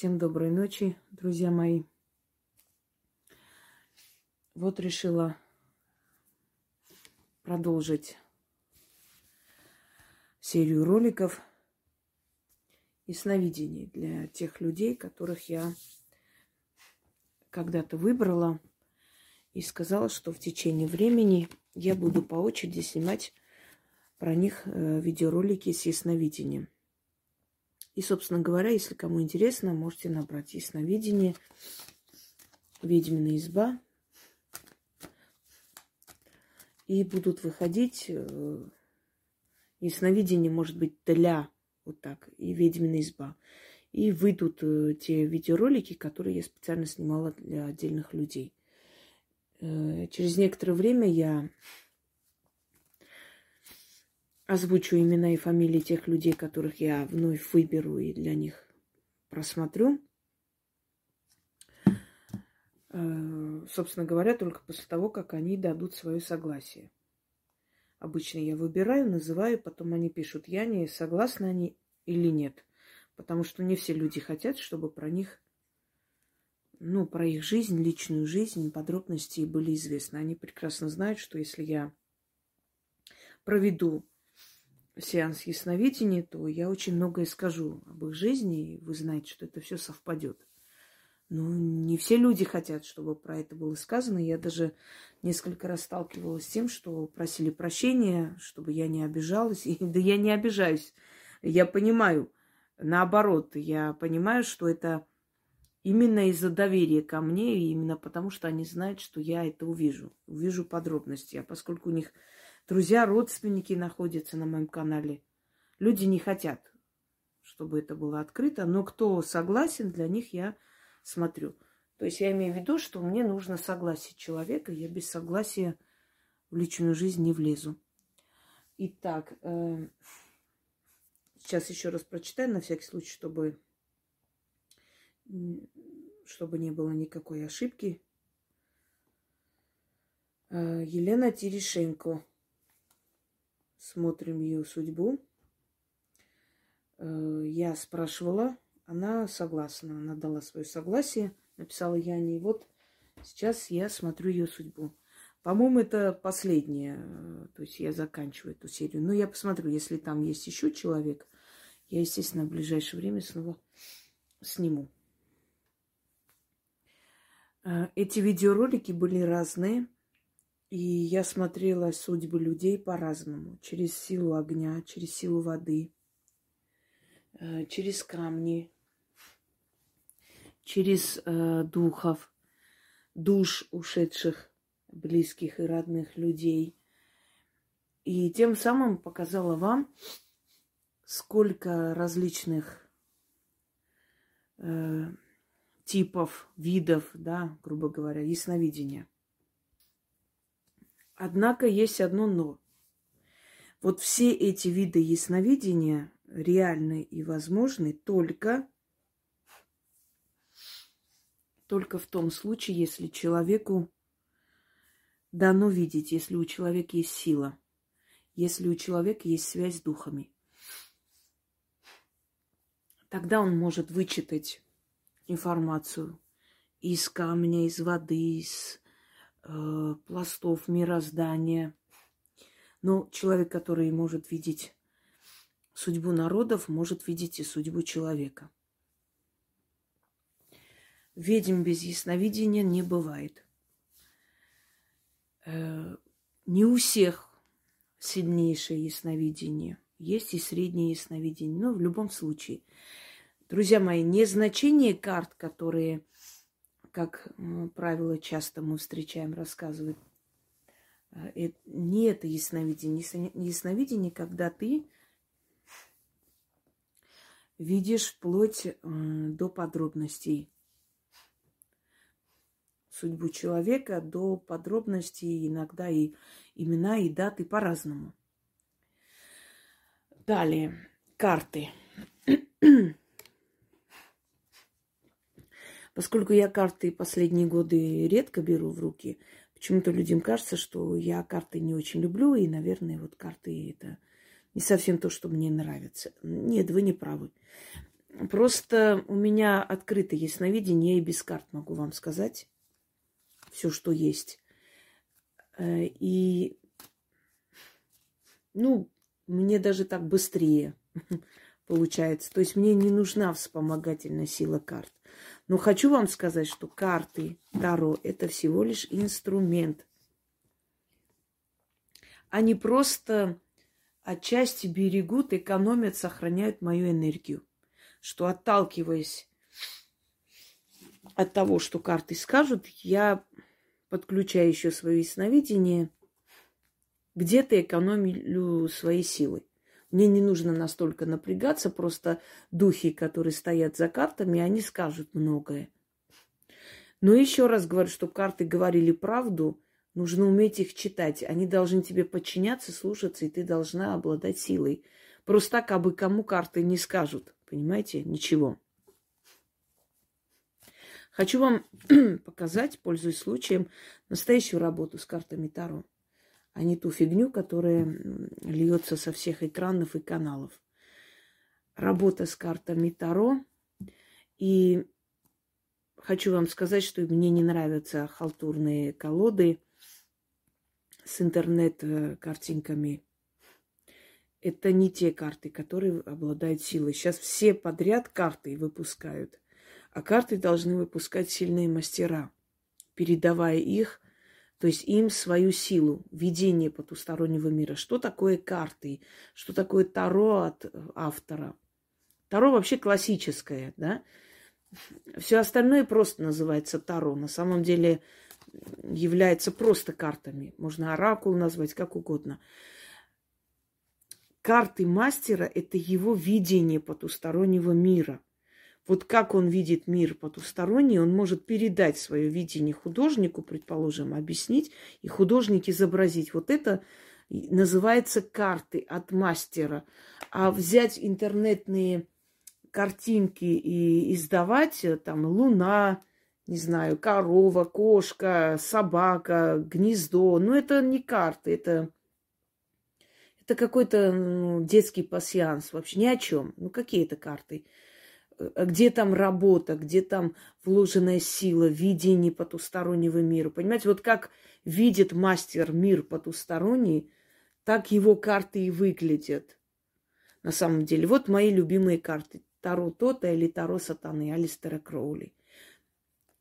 Всем доброй ночи, друзья мои. Вот решила продолжить серию роликов и сновидений для тех людей, которых я когда-то выбрала и сказала, что в течение времени я буду по очереди снимать про них э, видеоролики с ясновидением. И, собственно говоря, если кому интересно, можете набрать ясновидение, ведьмина изба, и будут выходить э, ясновидение, может быть, для вот так, и ведьмина изба. И выйдут э, те видеоролики, которые я специально снимала для отдельных людей. Э, через некоторое время я озвучу имена и фамилии тех людей, которых я вновь выберу и для них просмотрю. Э, собственно говоря, только после того, как они дадут свое согласие. Обычно я выбираю, называю, потом они пишут, я не согласны они или нет. Потому что не все люди хотят, чтобы про них, ну, про их жизнь, личную жизнь, подробности были известны. Они прекрасно знают, что если я проведу сеанс ясновидения, то я очень многое скажу об их жизни, и вы знаете, что это все совпадет. Но не все люди хотят, чтобы про это было сказано. Я даже несколько раз сталкивалась с тем, что просили прощения, чтобы я не обижалась. И, да я не обижаюсь. Я понимаю, наоборот, я понимаю, что это именно из-за доверия ко мне, и именно потому, что они знают, что я это увижу, увижу подробности. А поскольку у них друзья, родственники находятся на моем канале. Люди не хотят, чтобы это было открыто, но кто согласен, для них я смотрю. То есть я имею в виду, что мне нужно согласие человека, я без согласия в личную жизнь не влезу. Итак, э, сейчас еще раз прочитаю на всякий случай, чтобы, чтобы не было никакой ошибки. Э, Елена Терешенко. Смотрим ее судьбу. Э, я спрашивала, она согласна, она дала свое согласие, написала Яне. И вот сейчас я смотрю ее судьбу. По-моему, это последняя, э, то есть я заканчиваю эту серию. Но я посмотрю, если там есть еще человек, я, естественно, в ближайшее время снова сниму. Э, эти видеоролики были разные. И я смотрела судьбы людей по-разному. Через силу огня, через силу воды, э, через камни, через э, духов, душ ушедших близких и родных людей. И тем самым показала вам, сколько различных э, типов, видов, да, грубо говоря, ясновидения – Однако есть одно но. Вот все эти виды ясновидения реальны и возможны только, только в том случае, если человеку дано видеть, если у человека есть сила, если у человека есть связь с духами. Тогда он может вычитать информацию из камня, из воды, из э, пластов мироздания. Но человек, который может видеть судьбу народов, может видеть и судьбу человека. Ведьм без ясновидения не бывает. Э, не у всех сильнейшее ясновидение. Есть и среднее ясновидение. Но в любом случае, друзья мои, не значение карт, которые как правило, часто мы встречаем, рассказывают. А, не это ясновидение. Ясновидение, когда ты видишь вплоть до подробностей судьбу человека, до подробностей, иногда и имена, и даты по-разному. Далее, карты. Поскольку я карты последние годы редко беру в руки, почему-то людям кажется, что я карты не очень люблю, и, наверное, вот карты это не совсем то, что мне нравится. Нет, вы не правы. Просто у меня открыто ясновидение, я и без карт могу вам сказать все, что есть. Э, и, ну, мне даже так быстрее получается. То есть мне не нужна вспомогательная сила карт. Но хочу вам сказать, что карты Таро – это всего лишь инструмент. Они просто отчасти берегут, экономят, сохраняют мою энергию. Что отталкиваясь от того, что карты скажут, я подключаю еще свое ясновидение, где-то экономлю свои силы. Мне не нужно настолько напрягаться, просто духи, которые стоят за картами, они скажут многое. Но еще раз говорю, чтобы карты говорили правду, нужно уметь их читать. Они должны тебе подчиняться, слушаться, и ты должна обладать силой. Просто так, абы кому карты не скажут. Понимаете? Ничего. Хочу вам показать, пользуясь случаем, настоящую работу с картами Таро а не ту фигню, которая льется со всех экранов и каналов. Работа с картами Таро. И хочу вам сказать, что мне не нравятся халтурные колоды с интернет-картинками. Это не те карты, которые обладают силой. Сейчас все подряд карты выпускают. А карты должны выпускать сильные мастера, передавая их то есть им свою силу, видение потустороннего мира. Что такое карты? Что такое Таро от автора? Таро вообще классическое, да? Все остальное просто называется Таро. На самом деле является просто картами. Можно оракул назвать, как угодно. Карты мастера – это его видение потустороннего мира – вот как он видит мир потусторонний, он может передать свое видение художнику, предположим, объяснить, и художник изобразить. Вот это называется карты от мастера. А взять интернетные картинки и издавать, э, там, луна, не знаю, корова, кошка, собака, гнездо, ну, это не карты, это это какой-то ну, детский пассианс, вообще ни о чем. Ну, какие это карты? Э, где там работа, где там вложенная сила, видение потустороннего мира. Понимаете, вот как видит мастер мир потусторонний, так его карты и выглядят. На самом деле, вот мои любимые карты. Таро Тота или Таро Сатаны Алистера Кроули.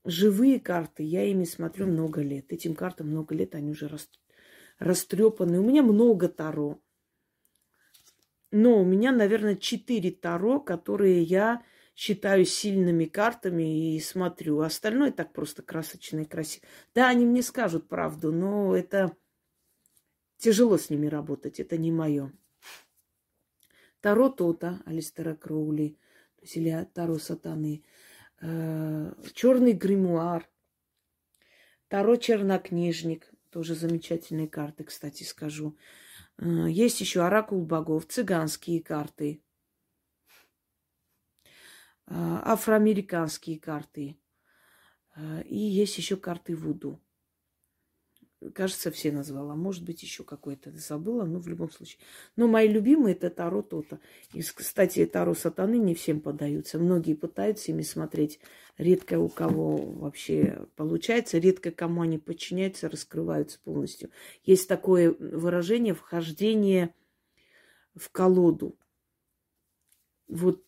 Живые карты, я ими смотрю много лет. Этим картам много лет, они уже растрепаны. У меня много Таро. Но у меня, наверное, четыре Таро, которые я считаю сильными картами и смотрю. Остальное так просто красочно и красиво. Да, они мне скажут правду, но это тяжело с ними работать, это не мое. Таро Тота Алистера Кроули, то есть или Таро Сатаны, э, Черный гримуар, Таро Чернокнижник, тоже замечательные карты, кстати, скажу. Э, есть еще Оракул богов, цыганские карты, а, афроамериканские карты. А, и есть еще карты Вуду. Кажется, все назвала. Может быть, еще какой-то забыла, но в любом случае. Но мои любимые это Таро Тота. И, кстати, Таро Сатаны не всем подаются. Многие пытаются ими смотреть. Редко у кого вообще получается. Редко кому они подчиняются, раскрываются полностью. Есть такое выражение вхождение в колоду. Вот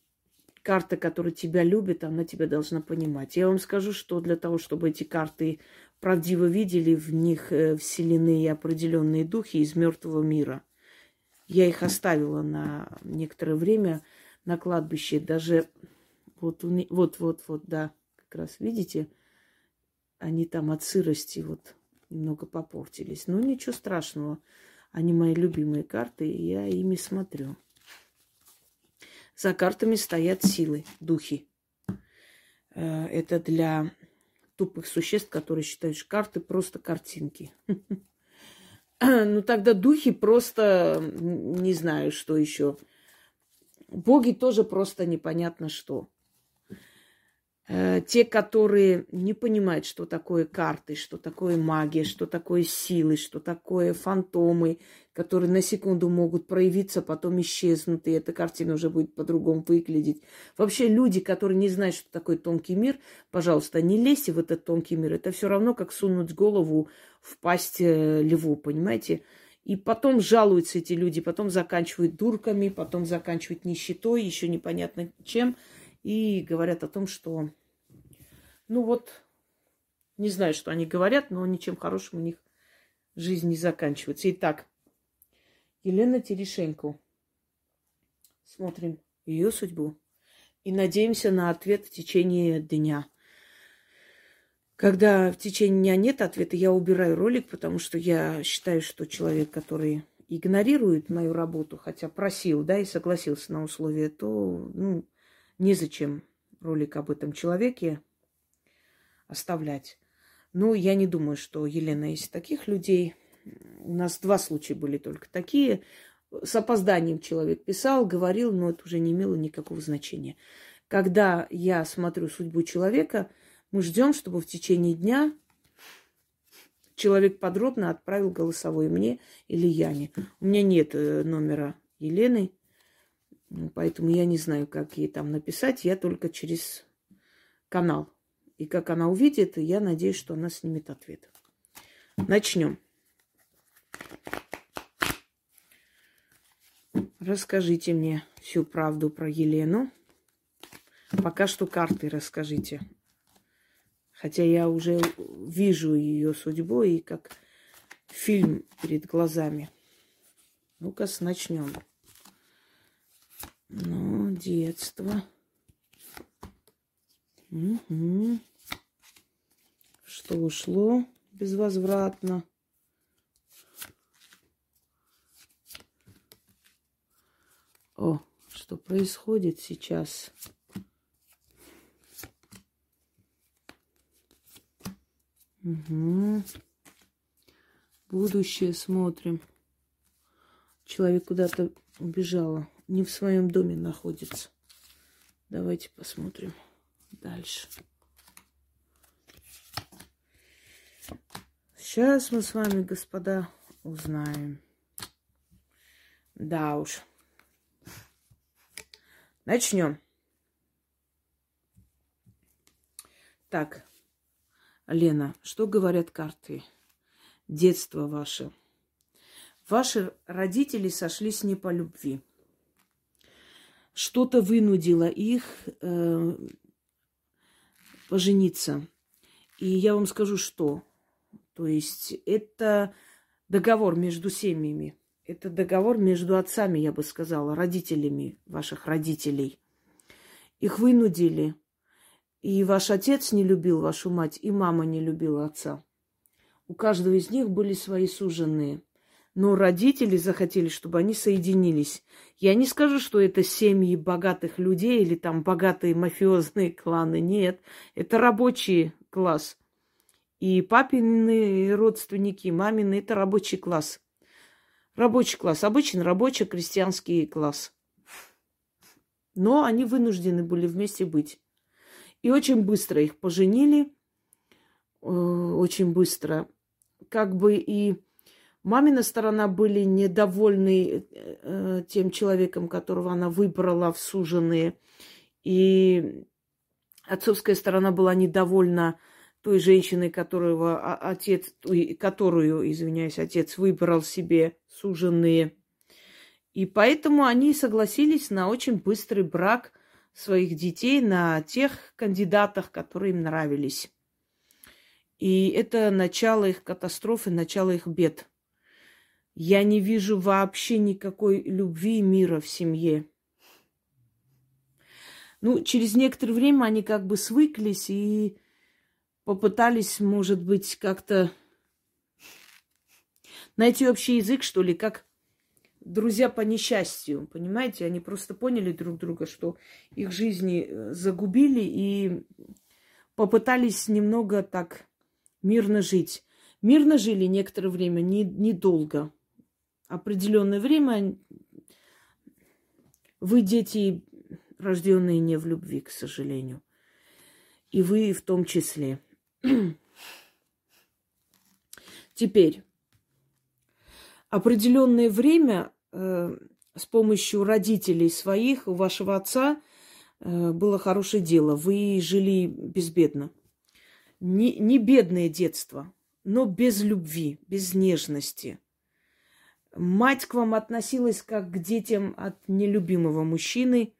карта, которая тебя любит, она тебя должна понимать. Я вам скажу, что для того, чтобы эти карты правдиво видели, в них э, вселены определенные духи из мертвого мира. Я их оставила на некоторое время на кладбище. Даже вот, вот, вот, вот, да, как раз видите, они там от сырости вот немного попортились. Но ничего страшного. Они мои любимые карты, и я ими смотрю. За картами стоят силы, духи. Э, это для тупых существ, которые считают, карты просто картинки. Ну тогда духи просто не знаю, что еще. Боги тоже просто непонятно что. Э, те, которые не понимают, что такое карты, что такое магия, что такое силы, что такое фантомы, которые на секунду могут проявиться, потом исчезнут, и эта картина уже будет по-другому выглядеть. Вообще люди, которые не знают, что такое тонкий мир, пожалуйста, не лезьте в этот тонкий мир. Это все равно, как сунуть голову в пасть э, льву, понимаете? И потом жалуются эти люди, потом заканчивают дурками, потом заканчивают нищетой, еще непонятно чем, и говорят о том, что ну вот, не знаю, что они говорят, но ничем хорошим у них жизнь не заканчивается. Итак, Елена Терешенко. Смотрим ее судьбу и надеемся на ответ в течение дня. Когда в течение дня нет ответа, я убираю ролик, потому что я считаю, что человек, который игнорирует мою работу, хотя просил, да, и согласился на условия, то, ну, незачем ролик об этом человеке оставлять. Но я не думаю, что Елена из таких людей. У нас два случая были только такие. С опозданием человек писал, говорил, но это уже не имело никакого значения. Когда я смотрю судьбу человека, мы ждем, чтобы в течение дня человек подробно отправил голосовой мне или Яне. У меня нет э, номера Елены, поэтому я не знаю, как ей там написать. Я только через канал и как она увидит, я надеюсь, что она снимет ответ. Начнем. Расскажите мне всю правду про Елену. Пока что карты расскажите. Хотя я уже вижу ее судьбу и как фильм перед глазами. Ну-ка, начнем. Ну, детство. Угу что ушло безвозвратно. О, что происходит сейчас? Угу. Будущее смотрим. Человек куда-то убежала. Не в своем доме находится. Давайте посмотрим дальше. Сейчас мы с вами, господа, узнаем. Да уж. Начнем. Так, Лена, что говорят карты? Детство ваше. Ваши родители сошлись не по любви. Что-то вынудило их э, пожениться. И я вам скажу, что то есть это договор между семьями. Это договор между отцами, я бы сказала, родителями ваших родителей. Их вынудили. И ваш отец не любил вашу мать, и мама не любила отца. У каждого из них были свои суженные. Но родители захотели, чтобы они соединились. Я не скажу, что это семьи богатых людей или там богатые мафиозные кланы. Нет, это рабочий класс. И папины родственники, и мамины – это рабочий класс. Рабочий класс, обычный рабочий крестьянский класс. Но они вынуждены были вместе быть. И очень быстро их поженили, э, очень быстро. Как бы и мамина сторона были недовольны э, тем человеком, которого она выбрала в суженые. И отцовская сторона была недовольна той женщины, которого отец, которую, извиняюсь, отец выбрал себе суженные. И поэтому они согласились на очень быстрый брак своих детей на тех кандидатах, которые им нравились. И это начало их катастрофы, начало их бед. Я не вижу вообще никакой любви и мира в семье. Ну, через некоторое время они как бы свыклись и попытались, может быть, как-то найти общий язык, что ли, как друзья по несчастью, понимаете? Они просто поняли друг друга, что их жизни э, загубили и попытались немного так мирно жить. Мирно жили некоторое время, не, недолго. Определенное время вы дети, рожденные не в любви, к сожалению. И вы в том числе. Теперь, определенное время э, с помощью родителей своих, у вашего отца э, было хорошее дело. Вы жили безбедно. Не, не бедное детство, но без любви, без нежности. Мать к вам относилась как к детям от нелюбимого мужчины,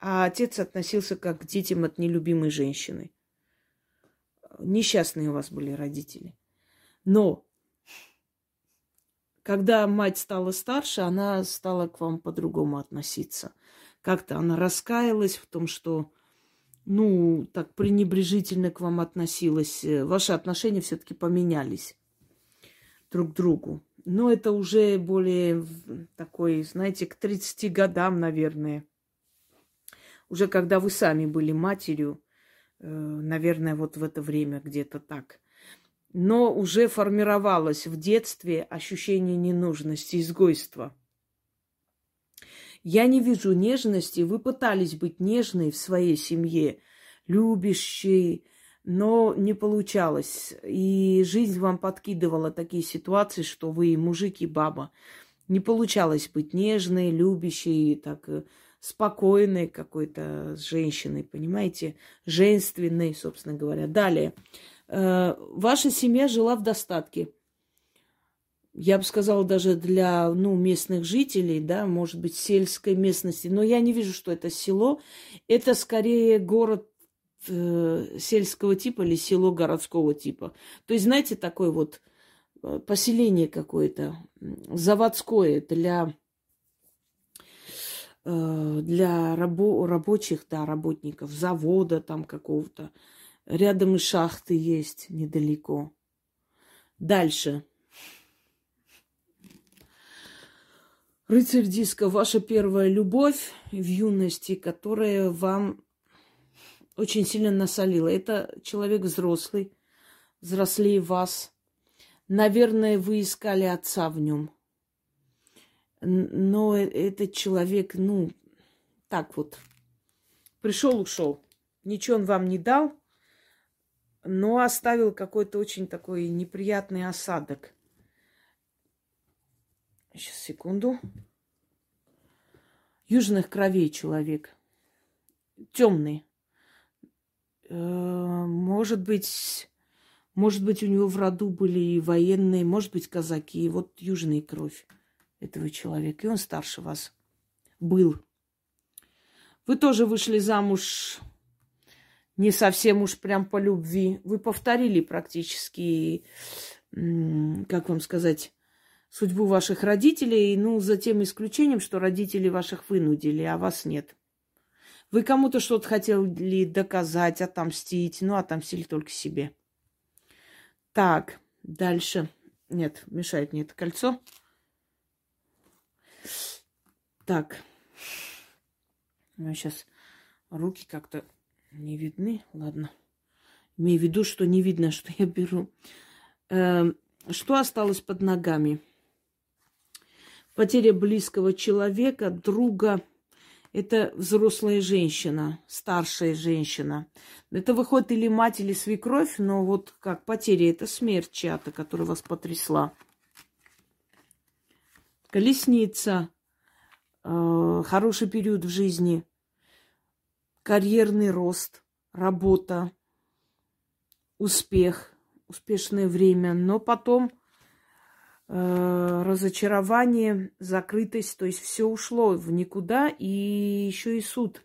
а отец относился как к детям от нелюбимой женщины. Несчастные у вас были родители. Но когда мать стала старше, она стала к вам по-другому относиться. Как-то она раскаялась в том, что, ну, так пренебрежительно к вам относилась. Ваши отношения все-таки поменялись друг к другу. Но это уже более такой, знаете, к 30 годам, наверное. Уже когда вы сами были матерью, э, наверное, вот в это время где-то так – но уже формировалось в детстве ощущение ненужности, изгойства. Я не вижу нежности. Вы пытались быть нежной в своей семье, любящей, но не получалось. И жизнь вам подкидывала такие ситуации, что вы мужик и баба. Не получалось быть нежной, любящей, так э, спокойной какой-то женщиной, понимаете? Женственной, собственно говоря. Далее. Э, ваша семья жила в достатке. Я бы сказала, даже для ну, местных жителей, да, может быть, сельской местности. Но я не вижу, что это село. Это скорее город э, сельского типа или село городского типа. То есть, знаете, такое вот э, поселение какое-то, заводское для, э, для рабо- рабочих, да, работников, завода там какого-то. Рядом и шахты есть недалеко. Дальше. Рыцарь диска, ваша первая любовь в юности, которая вам очень сильно насолила. Это человек взрослый, взрослее вас. Наверное, вы искали отца в нем. Но э, этот человек, ну, так вот, пришел, ушел. Ничего он вам не дал, но оставил какой-то очень такой неприятный осадок. Сейчас, секунду. Южных кровей человек. Темный. Э, может быть, может быть, у него в роду были и военные, может быть, казаки. Вот южная кровь этого человека. И он старше вас был. Вы тоже вышли замуж не совсем уж прям по любви. Вы повторили практически, как вам сказать, судьбу ваших родителей, ну, за тем исключением, что родители ваших вынудили, а вас нет. Вы кому-то что-то хотели доказать, отомстить, ну, отомстили только себе. Так, дальше. Нет, мешает мне это кольцо. Так. Ну, сейчас руки как-то не видны? Ладно. Имею в виду, что не видно, что я беру. Э, что осталось под ногами? Потеря близкого человека, друга. Это взрослая женщина, старшая женщина. Это выходит или мать, или свекровь, но вот как потеря, это смерть чья-то, которая вас потрясла. Колесница, э, хороший период в жизни – карьерный рост, работа, успех, успешное время, но потом э, разочарование, закрытость, то есть все ушло в никуда, и еще и суд.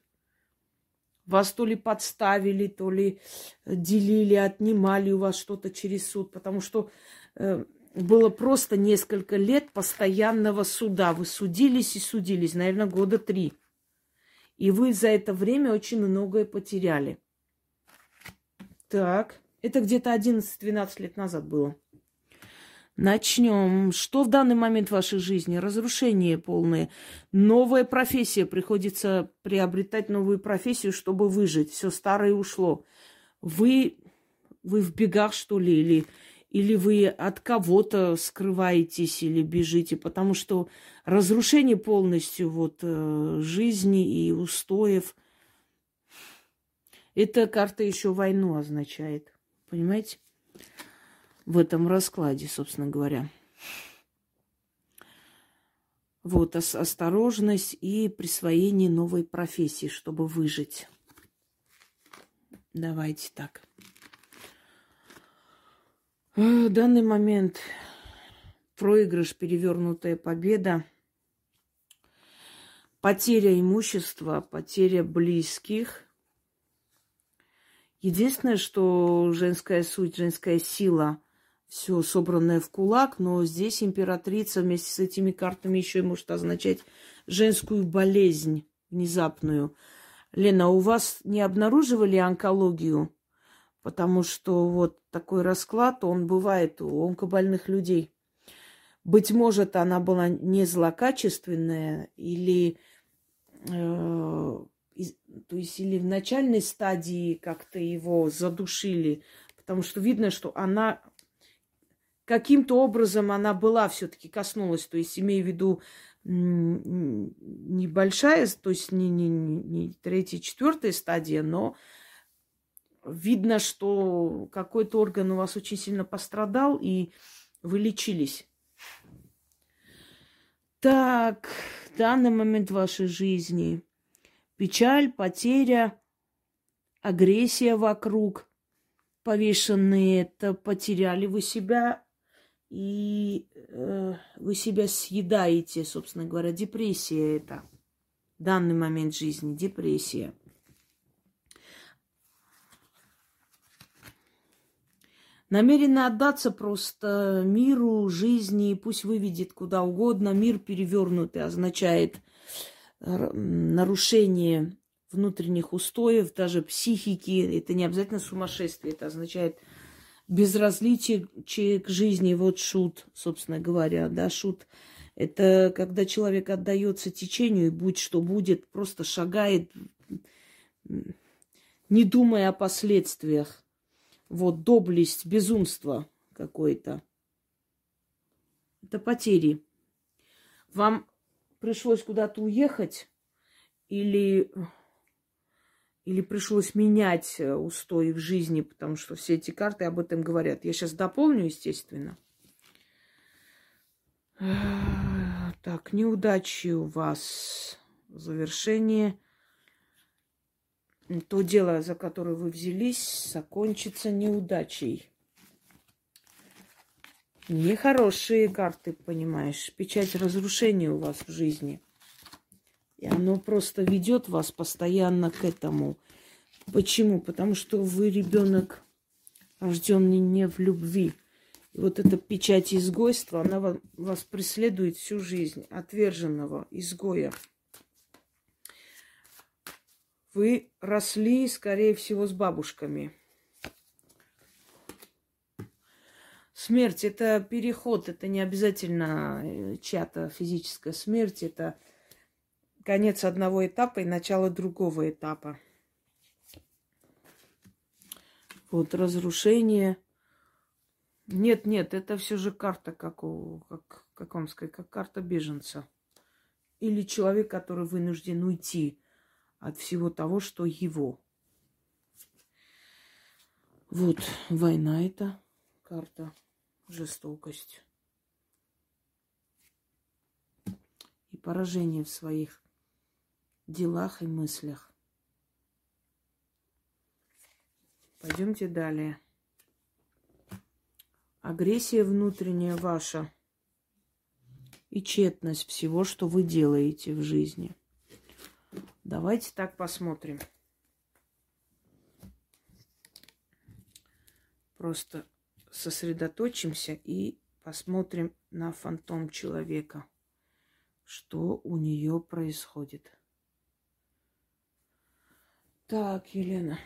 Вас то ли подставили, то ли делили, отнимали у вас что-то через суд, потому что э, было просто несколько лет постоянного суда. Вы судились и судились, наверное, года три. И вы за это время очень многое потеряли. Так, это где-то 11-12 лет назад было. Начнем. Что в данный момент в вашей жизни? Разрушение полное. Новая профессия. Приходится приобретать новую профессию, чтобы выжить. Все старое ушло. Вы, вы в бегах, что ли, или или вы от кого-то скрываетесь или бежите, потому что разрушение полностью вот э, жизни и устоев Эта карта еще войну означает. Понимаете? В этом раскладе, собственно говоря. Вот, осторожность и присвоение новой профессии, чтобы выжить. Давайте так. В данный момент проигрыш, перевернутая победа, потеря имущества, потеря близких. Единственное, что женская суть, женская сила – все собранное в кулак, но здесь императрица вместе с этими картами еще и может означать женскую болезнь внезапную. Лена, у вас не обнаруживали онкологию? Потому что вот такой расклад, он бывает у онкобольных людей. Быть может, она была не злокачественная или, э, то есть, или в начальной стадии как-то его задушили, потому что видно, что она каким-то образом она была все-таки коснулась, то есть имею в виду небольшая, то есть не, не, не третья, четвертая стадия, но видно, что какой-то орган у вас очень сильно пострадал, и вы лечились. Так, данный момент вашей жизни. Печаль, потеря, агрессия вокруг, повешенные, это потеряли вы себя, и э, вы себя съедаете, собственно говоря, депрессия это. Данный момент жизни, депрессия. Намеренно отдаться просто миру, жизни, пусть выведет куда угодно. Мир перевернутый означает э, нарушение внутренних устоев, даже психики. Это не обязательно сумасшествие, это означает безразличие к жизни, вот шут, собственно говоря, да, шут. Это когда человек отдается течению, и будь что будет, просто шагает, не думая о последствиях. Вот доблесть, безумство какое-то. Это потери. Вам пришлось куда-то уехать или или пришлось менять э, устои в жизни, потому что все эти карты об этом говорят. Я сейчас дополню, естественно. Так, неудачи у вас. Завершение. То дело, за которое вы взялись, закончится неудачей. Нехорошие карты, понимаешь. Печать разрушения у вас в жизни. Оно просто ведет вас постоянно к этому. Почему? Потому что вы ребенок, рожденный не в любви. И вот эта печать изгойства, она вас преследует всю жизнь, отверженного изгоя. Вы росли, скорее всего, с бабушками. Смерть – это переход, это не обязательно э, чья-то физическая смерть, это конец одного этапа и начало другого этапа. Вот разрушение. Нет, нет, это все же карта, как, у, как, как вам сказать, как карта беженца. Или человек, который вынужден уйти от всего того, что его. Вот война это карта, жестокость и поражение в своих делах и мыслях. Пойдемте далее. Агрессия внутренняя ваша и тщетность всего, что вы делаете в жизни. Давайте так посмотрим. Просто сосредоточимся и посмотрим на фантом человека, что у нее происходит. Так, Елена,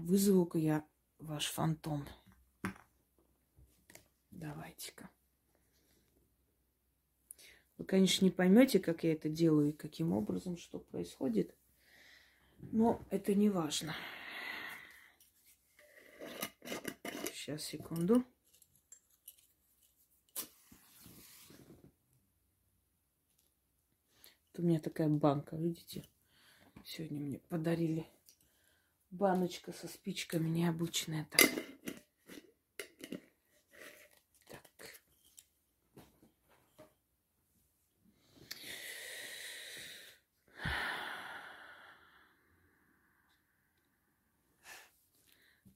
вызову-ка я ваш фантом. Давайте-ка. Вы, конечно, не поймете, как я это делаю и каким образом, что происходит. Но это не важно. Сейчас, секунду. Это у меня такая банка, видите? Сегодня мне подарили баночка со спичками необычная так. Так.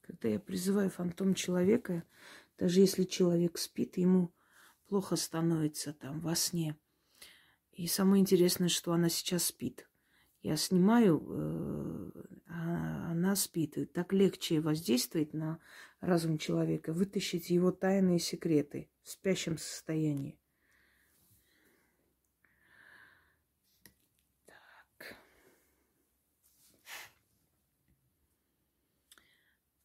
Когда я призываю фантом человека, даже если человек спит, ему плохо становится там во сне. И самое интересное, что она сейчас спит. Я снимаю, э, она спит. И так легче воздействовать на разум человека, вытащить его тайные секреты в спящем состоянии. Так.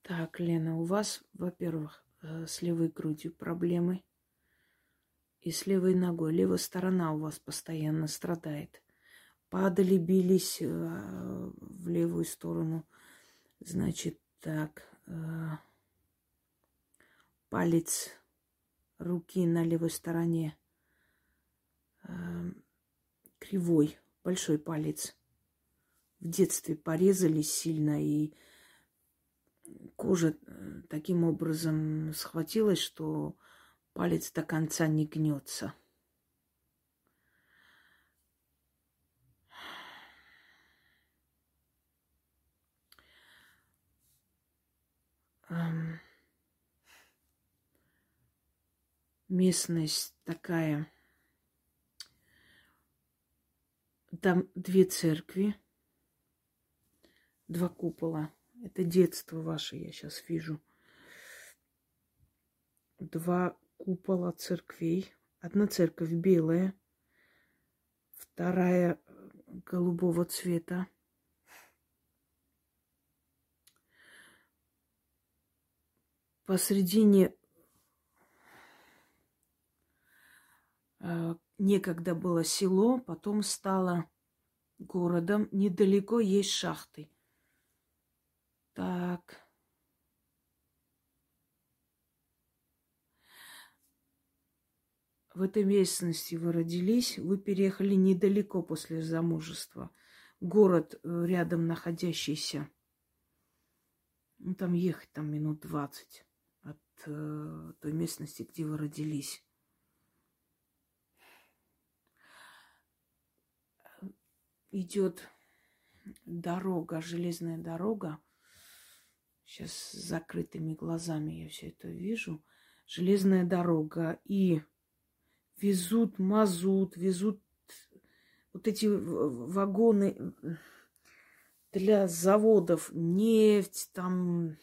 Так, Лена, у вас, во-первых, э, с левой грудью проблемы и с левой ногой. Левая сторона у вас постоянно страдает. Падали, бились э, в левую сторону. Значит, так. Э, палец руки на левой стороне э, кривой, большой палец. В детстве порезались сильно, и кожа таким образом схватилась, что палец до конца не гнется. Местность такая. Там две церкви, два купола. Это детство ваше, я сейчас вижу. Два купола церквей. Одна церковь белая, вторая э, голубого цвета. Посредине э, некогда было село, потом стало городом. Недалеко есть шахты. Так. в этой местности вы родились, вы переехали недалеко после замужества. Город э, рядом находящийся. Ну, там ехать там минут двадцать э, той местности, где вы родились. Идет дорога, железная дорога. Сейчас с закрытыми глазами я все это вижу. Железная дорога и везут мазут, везут вот эти вагоны для заводов, нефть, там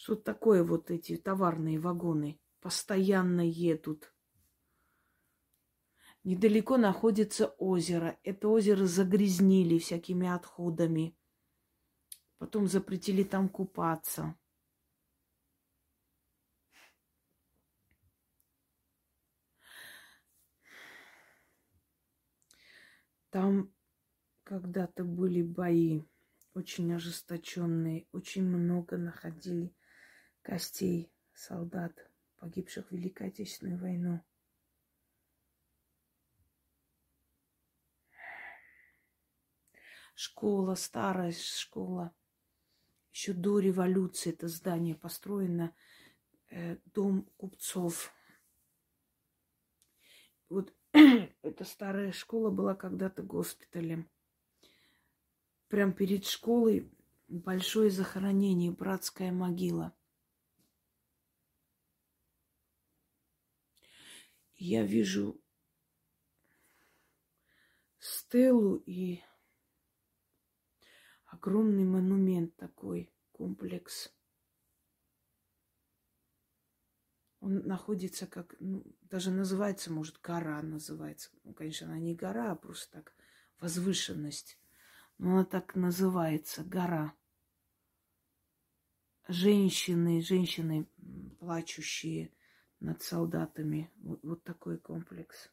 что такое вот эти товарные вагоны постоянно едут. Недалеко находится озеро. Это озеро загрязнили всякими отходами. Потом запретили там купаться. Там когда-то были бои, очень ожесточенные, очень много находили костей солдат, погибших в Великой Отечественной войну. Школа, старая школа. Еще до революции это здание построено. Э, дом купцов. Вот эта старая школа была когда-то госпиталем. Прям перед школой большое захоронение, братская могила. Я вижу стелу и огромный монумент такой, комплекс – Он находится как, ну, даже называется, может, гора называется. Ну, конечно, она не гора, а просто так возвышенность. Но она так называется, гора. Женщины, женщины плачущие над солдатами. Вот, вот такой комплекс.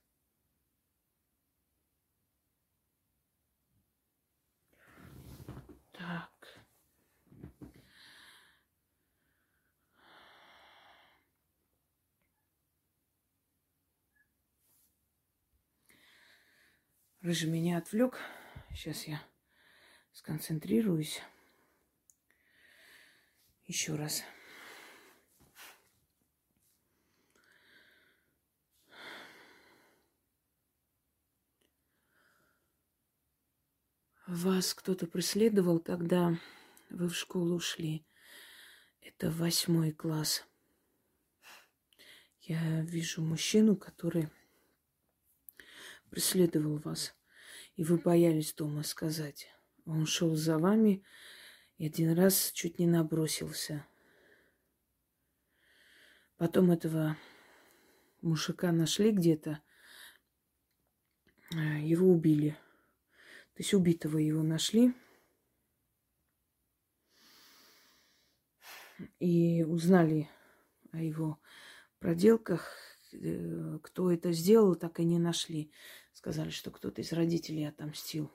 Так. Рыжий меня отвлек. Сейчас я сконцентрируюсь. Еще раз. Вас кто-то преследовал, когда вы в школу ушли. Это восьмой класс. Я вижу мужчину, который преследовал вас, и вы боялись дома сказать. Он шел за вами и один раз чуть не набросился. Потом этого мужика нашли где-то, э, его убили. То есть убитого его нашли. И узнали о его проделках. Э, кто это сделал, так и не нашли. Сказали, что кто-то из родителей отомстил.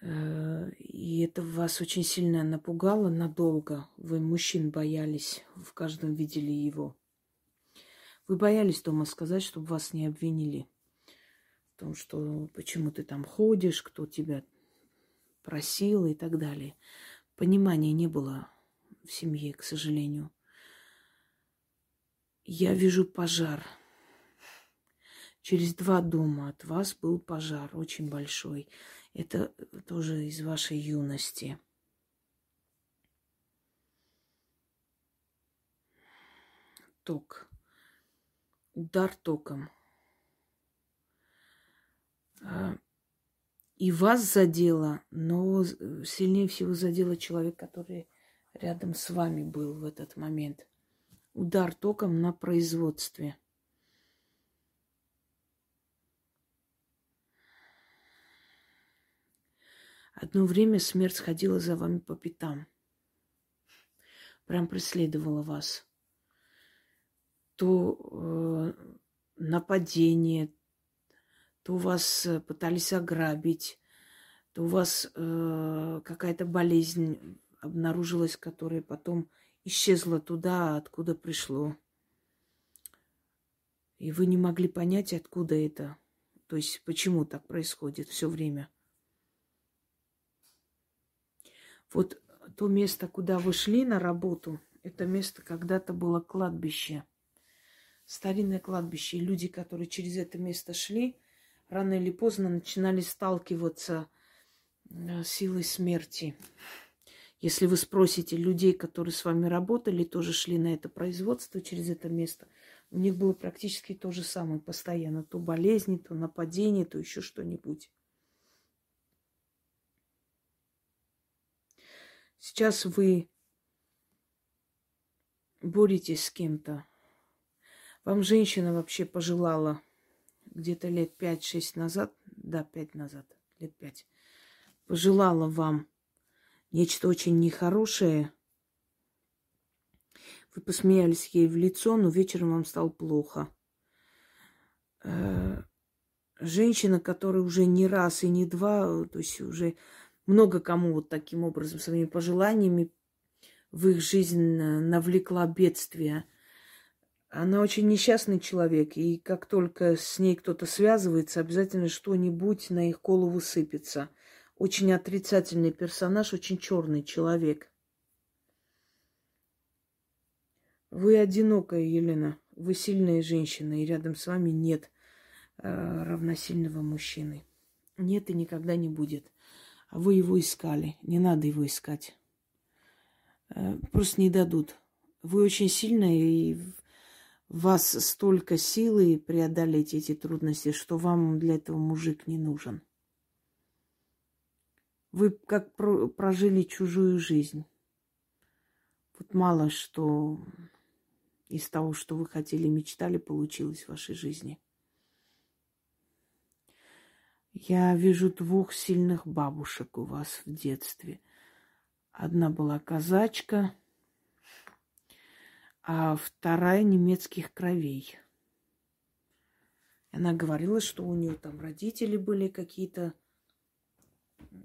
Э, и это вас очень сильно напугало надолго. Вы мужчин боялись, в каждом видели его. Вы боялись дома сказать, чтобы вас не обвинили в том, что почему ты там ходишь, кто тебя просил и так далее. Понимания не было в семье, к сожалению. Я вижу пожар. Через два дома от вас был пожар, очень большой. Это тоже из вашей юности. Ток. Удар током. А, и вас задело, но сильнее всего задело человек, который рядом с вами был в этот момент. Удар током на производстве – Одно время смерть ходила за вами по пятам. Прям преследовала вас. То э, нападение, то вас э, пытались ограбить, то у вас э, какая-то болезнь обнаружилась, которая потом исчезла туда, откуда пришло. И вы не могли понять, откуда это. То есть почему так происходит все время. Вот то место, куда вы шли на работу, это место когда-то было кладбище. Старинное кладбище. И люди, которые через это место шли, рано или поздно начинали сталкиваться э, с силой смерти. Если вы спросите людей, которые с вами работали, тоже шли на это производство через это место, у них было практически то же самое постоянно. То болезни, то нападение, то еще что-нибудь. Сейчас вы боретесь с кем-то. Вам женщина вообще пожелала где-то лет пять-шесть назад, да, пять назад, лет пять, пожелала вам нечто очень нехорошее. Вы посмеялись ей в лицо, но вечером вам стало плохо. Э, женщина, которая уже не раз и не два, то есть уже много кому вот таким образом, своими пожеланиями в их жизнь навлекла бедствие. Она очень несчастный человек, и как только с ней кто-то связывается, обязательно что-нибудь на их голову сыпется. Очень отрицательный персонаж, очень черный человек. Вы одинокая, Елена. Вы сильная женщина, и рядом с вами нет э, равносильного мужчины. Нет и никогда не будет. А вы его искали. Не надо его искать. Э, просто не дадут. Вы очень сильная, и вас столько силы преодолеть эти трудности, что вам для этого мужик не нужен. Вы как прожили чужую жизнь. Вот мало что из того, что вы хотели, мечтали, получилось в вашей жизни. Я вижу двух сильных бабушек у вас в детстве. Одна была казачка, а вторая немецких кровей. Она говорила, что у нее там родители были какие-то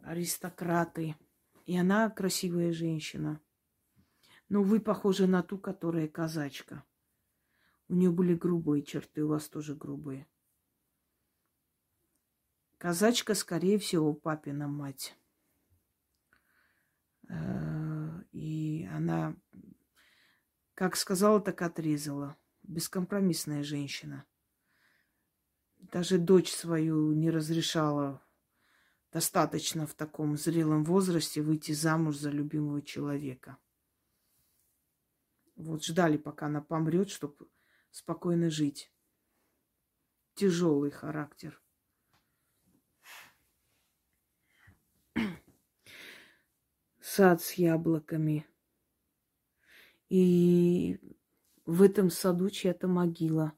аристократы. И она красивая женщина. Но вы похожи на ту, которая казачка. У нее были грубые черты, у вас тоже грубые. Казачка, скорее всего, папина мать. Э, и Она как сказала, так отрезала. Бескомпромиссная женщина. Даже дочь свою не разрешала достаточно в таком зрелом возрасте выйти замуж за любимого человека. Вот ждали, пока она помрет, чтобы спокойно жить. Тяжелый характер. Сад с яблоками. И в этом саду чья-то могила.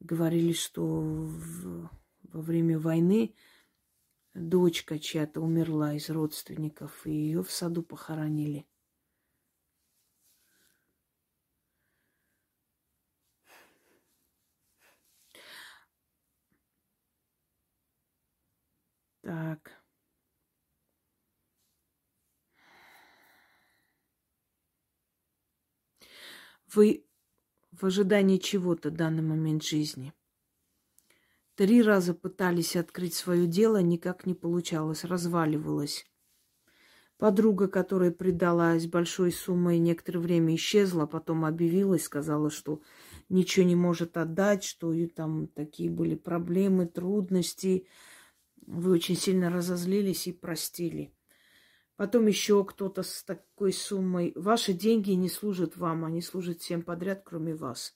Говорили, что в, во время войны дочка чья-то умерла из родственников, и ее в саду похоронили. Так. Вы в ожидании чего-то в данный момент жизни. Три раза пытались открыть свое дело, никак не получалось, разваливалось. Подруга, которая предалась большой суммой, некоторое время исчезла, потом объявилась, сказала, что ничего не может отдать, что там такие были проблемы, трудности. Вы очень сильно разозлились и простили. Потом еще кто-то с такой суммой. Ваши деньги не служат вам, они служат всем подряд, кроме вас.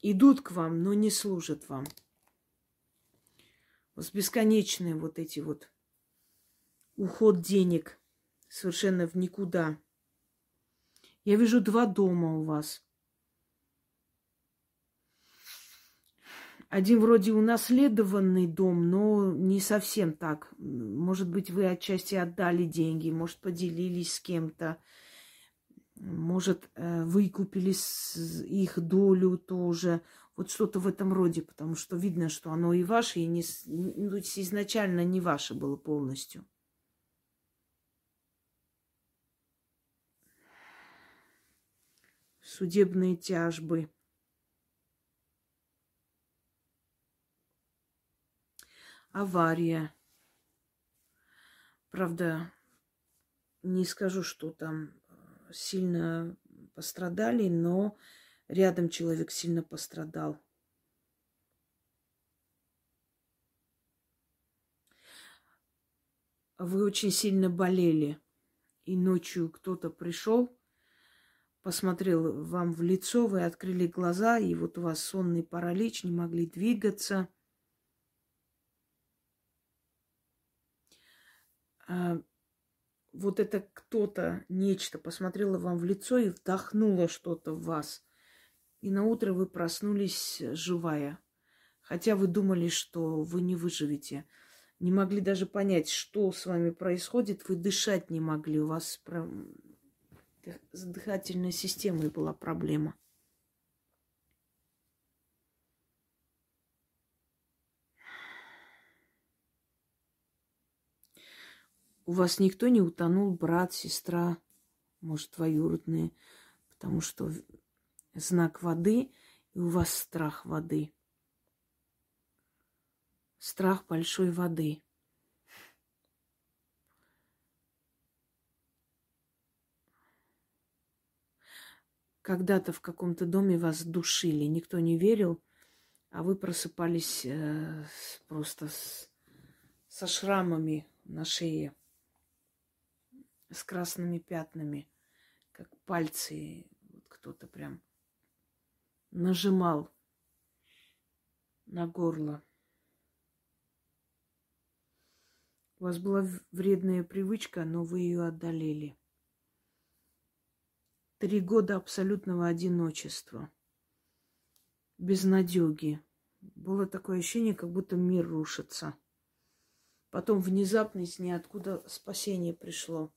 Идут к вам, но не служат вам. Вот бесконечные вот эти вот уход денег совершенно в никуда. Я вижу два дома у вас. Один вроде унаследованный дом, но не совсем так. Может быть, вы отчасти отдали деньги, может, поделились с кем-то, может, э, выкупили их долю тоже. Вот что-то в этом роде, потому что видно, что оно и ваше, и не, ну, изначально не ваше было полностью. Судебные тяжбы. Авария. Правда, не скажу, что там э, сильно пострадали, но рядом человек сильно пострадал. Вы очень сильно болели, и ночью кто-то пришел, посмотрел вам в лицо, вы открыли глаза, и вот у вас сонный паралич, не могли двигаться – а, вот это кто-то, нечто посмотрело вам в лицо и вдохнуло что-то в вас. И на утро вы проснулись живая. Хотя вы думали, что вы не выживете. Не могли даже понять, что с вами происходит. Вы дышать не могли. У вас с дыхательной системой была проблема. У вас никто не утонул, брат, сестра, может, двоюродные, потому что знак воды, и у вас страх воды. Страх большой воды. Когда-то в каком-то доме вас душили, никто не верил, а вы просыпались э, просто с, со шрамами на шее с красными пятнами, как пальцы вот кто-то прям нажимал на горло. У вас была вредная привычка, но вы ее одолели. Три года абсолютного одиночества, безнадеги. Было такое ощущение, как будто мир рушится. Потом внезапно из ниоткуда спасение пришло.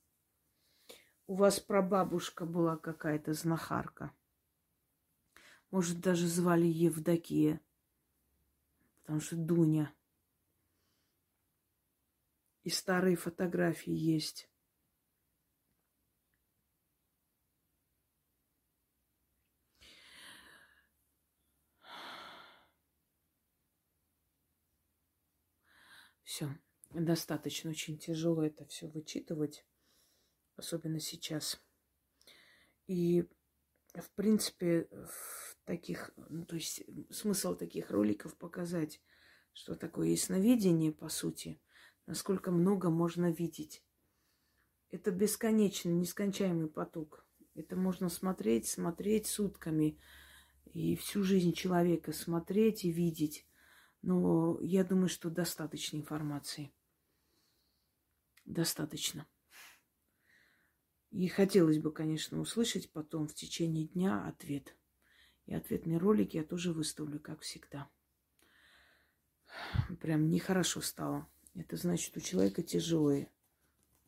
У вас прабабушка была какая-то знахарка. Может, даже звали Евдокия. Потому что Дуня. И старые фотографии есть. Все, достаточно очень тяжело это все вычитывать. Особенно сейчас. И, в принципе, в таких, ну, то есть смысл таких роликов показать, что такое ясновидение, по сути, насколько много можно видеть. Это бесконечный, нескончаемый поток. Это можно смотреть, смотреть сутками и всю жизнь человека смотреть и видеть. Но я думаю, что достаточно информации. Достаточно. И хотелось бы, конечно, услышать потом в течение дня ответ. И ответные ролики я тоже выставлю, как всегда. Прям нехорошо стало. Это значит, у человека тяжелые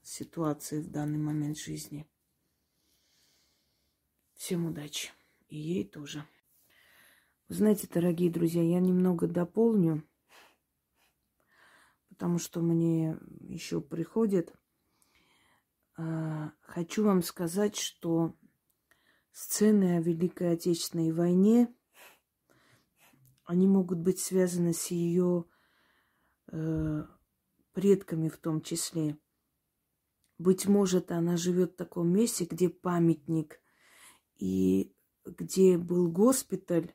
ситуации в данный момент жизни. Всем удачи. И ей тоже. Знаете, дорогие друзья, я немного дополню, потому что мне еще приходит хочу вам сказать, что сцены о Великой Отечественной войне, они могут быть связаны с ее э, предками в том числе. Быть может, она живет в таком месте, где памятник и где был госпиталь,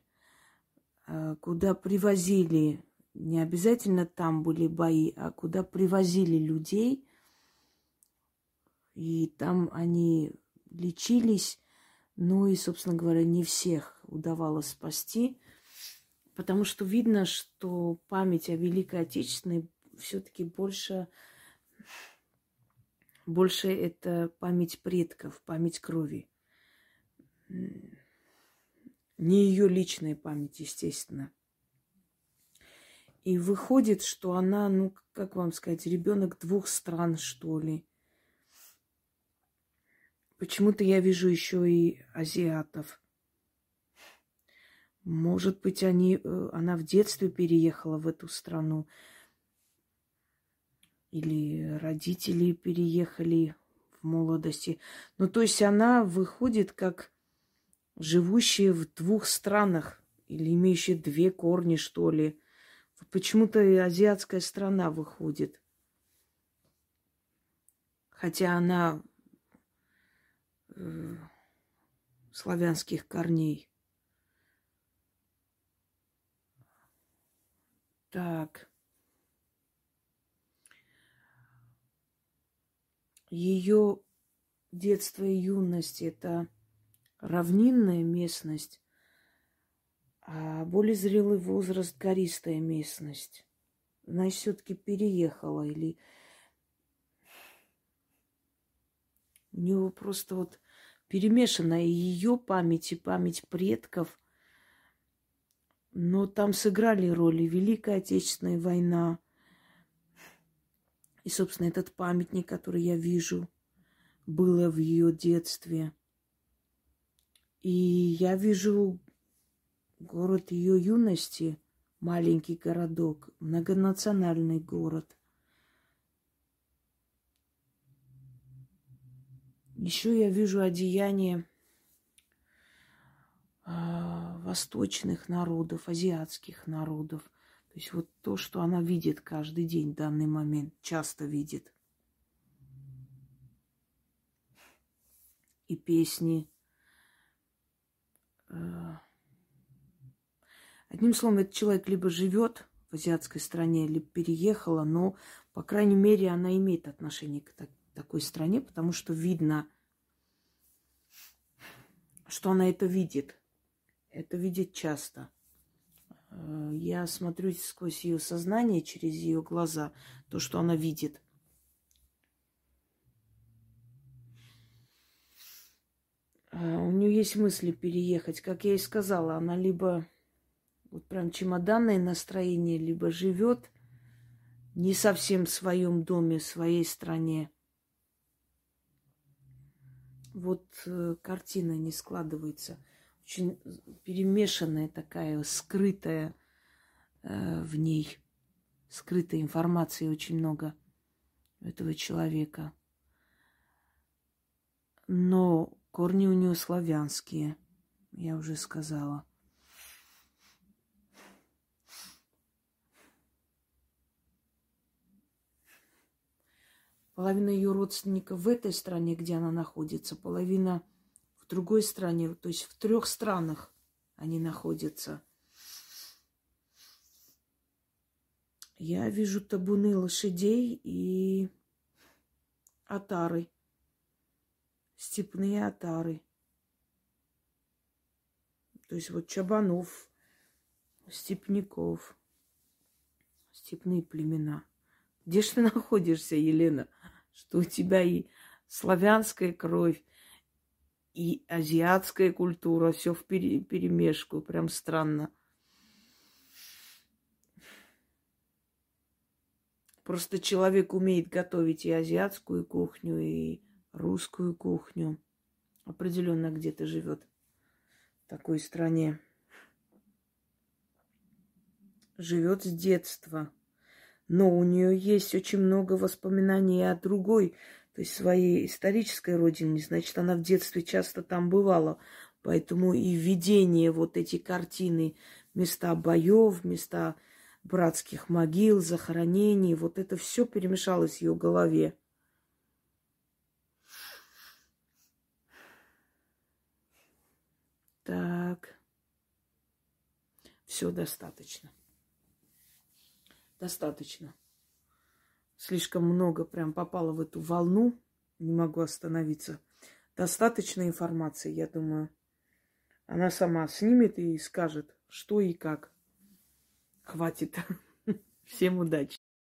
э, куда привозили, не обязательно там были бои, а куда привозили людей – и там они лечились, ну и, собственно говоря, не всех удавалось спасти, потому что видно, что память о Великой Отечественной все-таки больше, больше это память предков, память крови. Не ее личная память, естественно. И выходит, что она, ну, как вам сказать, ребенок двух стран, что ли. Почему-то я вижу еще и азиатов. Может быть, они, э, она в детстве переехала в эту страну. Или родители переехали в молодости. Ну, то есть она выходит как живущая в двух странах или имеющая две корни, что ли. Почему-то и азиатская страна выходит. Хотя она э, славянских корней. Так. Ее детство и юность – это равнинная местность, а более зрелый возраст – гористая местность. Значит, все-таки переехала или у него просто вот перемешана и ее память, и память предков. Но там сыграли роли Великая Отечественная война. И, собственно, этот памятник, который я вижу, было в ее детстве. И я вижу город ее юности, маленький городок, многонациональный город. Еще я вижу одеяние э, восточных народов, азиатских народов. То есть вот то, что она видит каждый день в данный момент, часто видит. И песни. Э, одним словом, этот человек либо живет в азиатской стране, либо переехала, но, по крайней мере, она имеет отношение к, такой стране, потому что видно, что она это видит. Это видит часто. Э, я смотрю сквозь ее сознание, через ее глаза, то, что она видит. Э, у нее есть мысли переехать. Как я и сказала, она либо вот прям чемоданное настроение, либо живет не совсем в своем доме, в своей стране, вот э, картина не складывается. Очень перемешанная такая, скрытая э, в ней, скрытой информации очень много у этого человека. Но корни у него славянские, я уже сказала. Половина ее родственников в этой стране, где она находится, половина в другой стране, то есть в трех странах они находятся. Я вижу табуны лошадей и отары, степные отары. То есть вот чабанов, степняков, степные племена. Где же ты находишься, Елена? Что у тебя и славянская кровь, и азиатская культура, все в перемешку, прям странно. Просто человек умеет готовить и азиатскую кухню, и русскую кухню. Определенно где-то живет в такой стране. Живет с детства. Но у нее есть очень много воспоминаний о другой, то есть своей исторической родине. Значит, она в детстве часто там бывала. Поэтому и видение вот эти картины, места боев, места братских могил, захоронений. Вот это все перемешалось в ее голове. Так. Все достаточно. Достаточно. Слишком много прям попало в эту волну. Не могу остановиться. Достаточно информации, я думаю. Она сама снимет и скажет, что и как. Хватит. Всем удачи.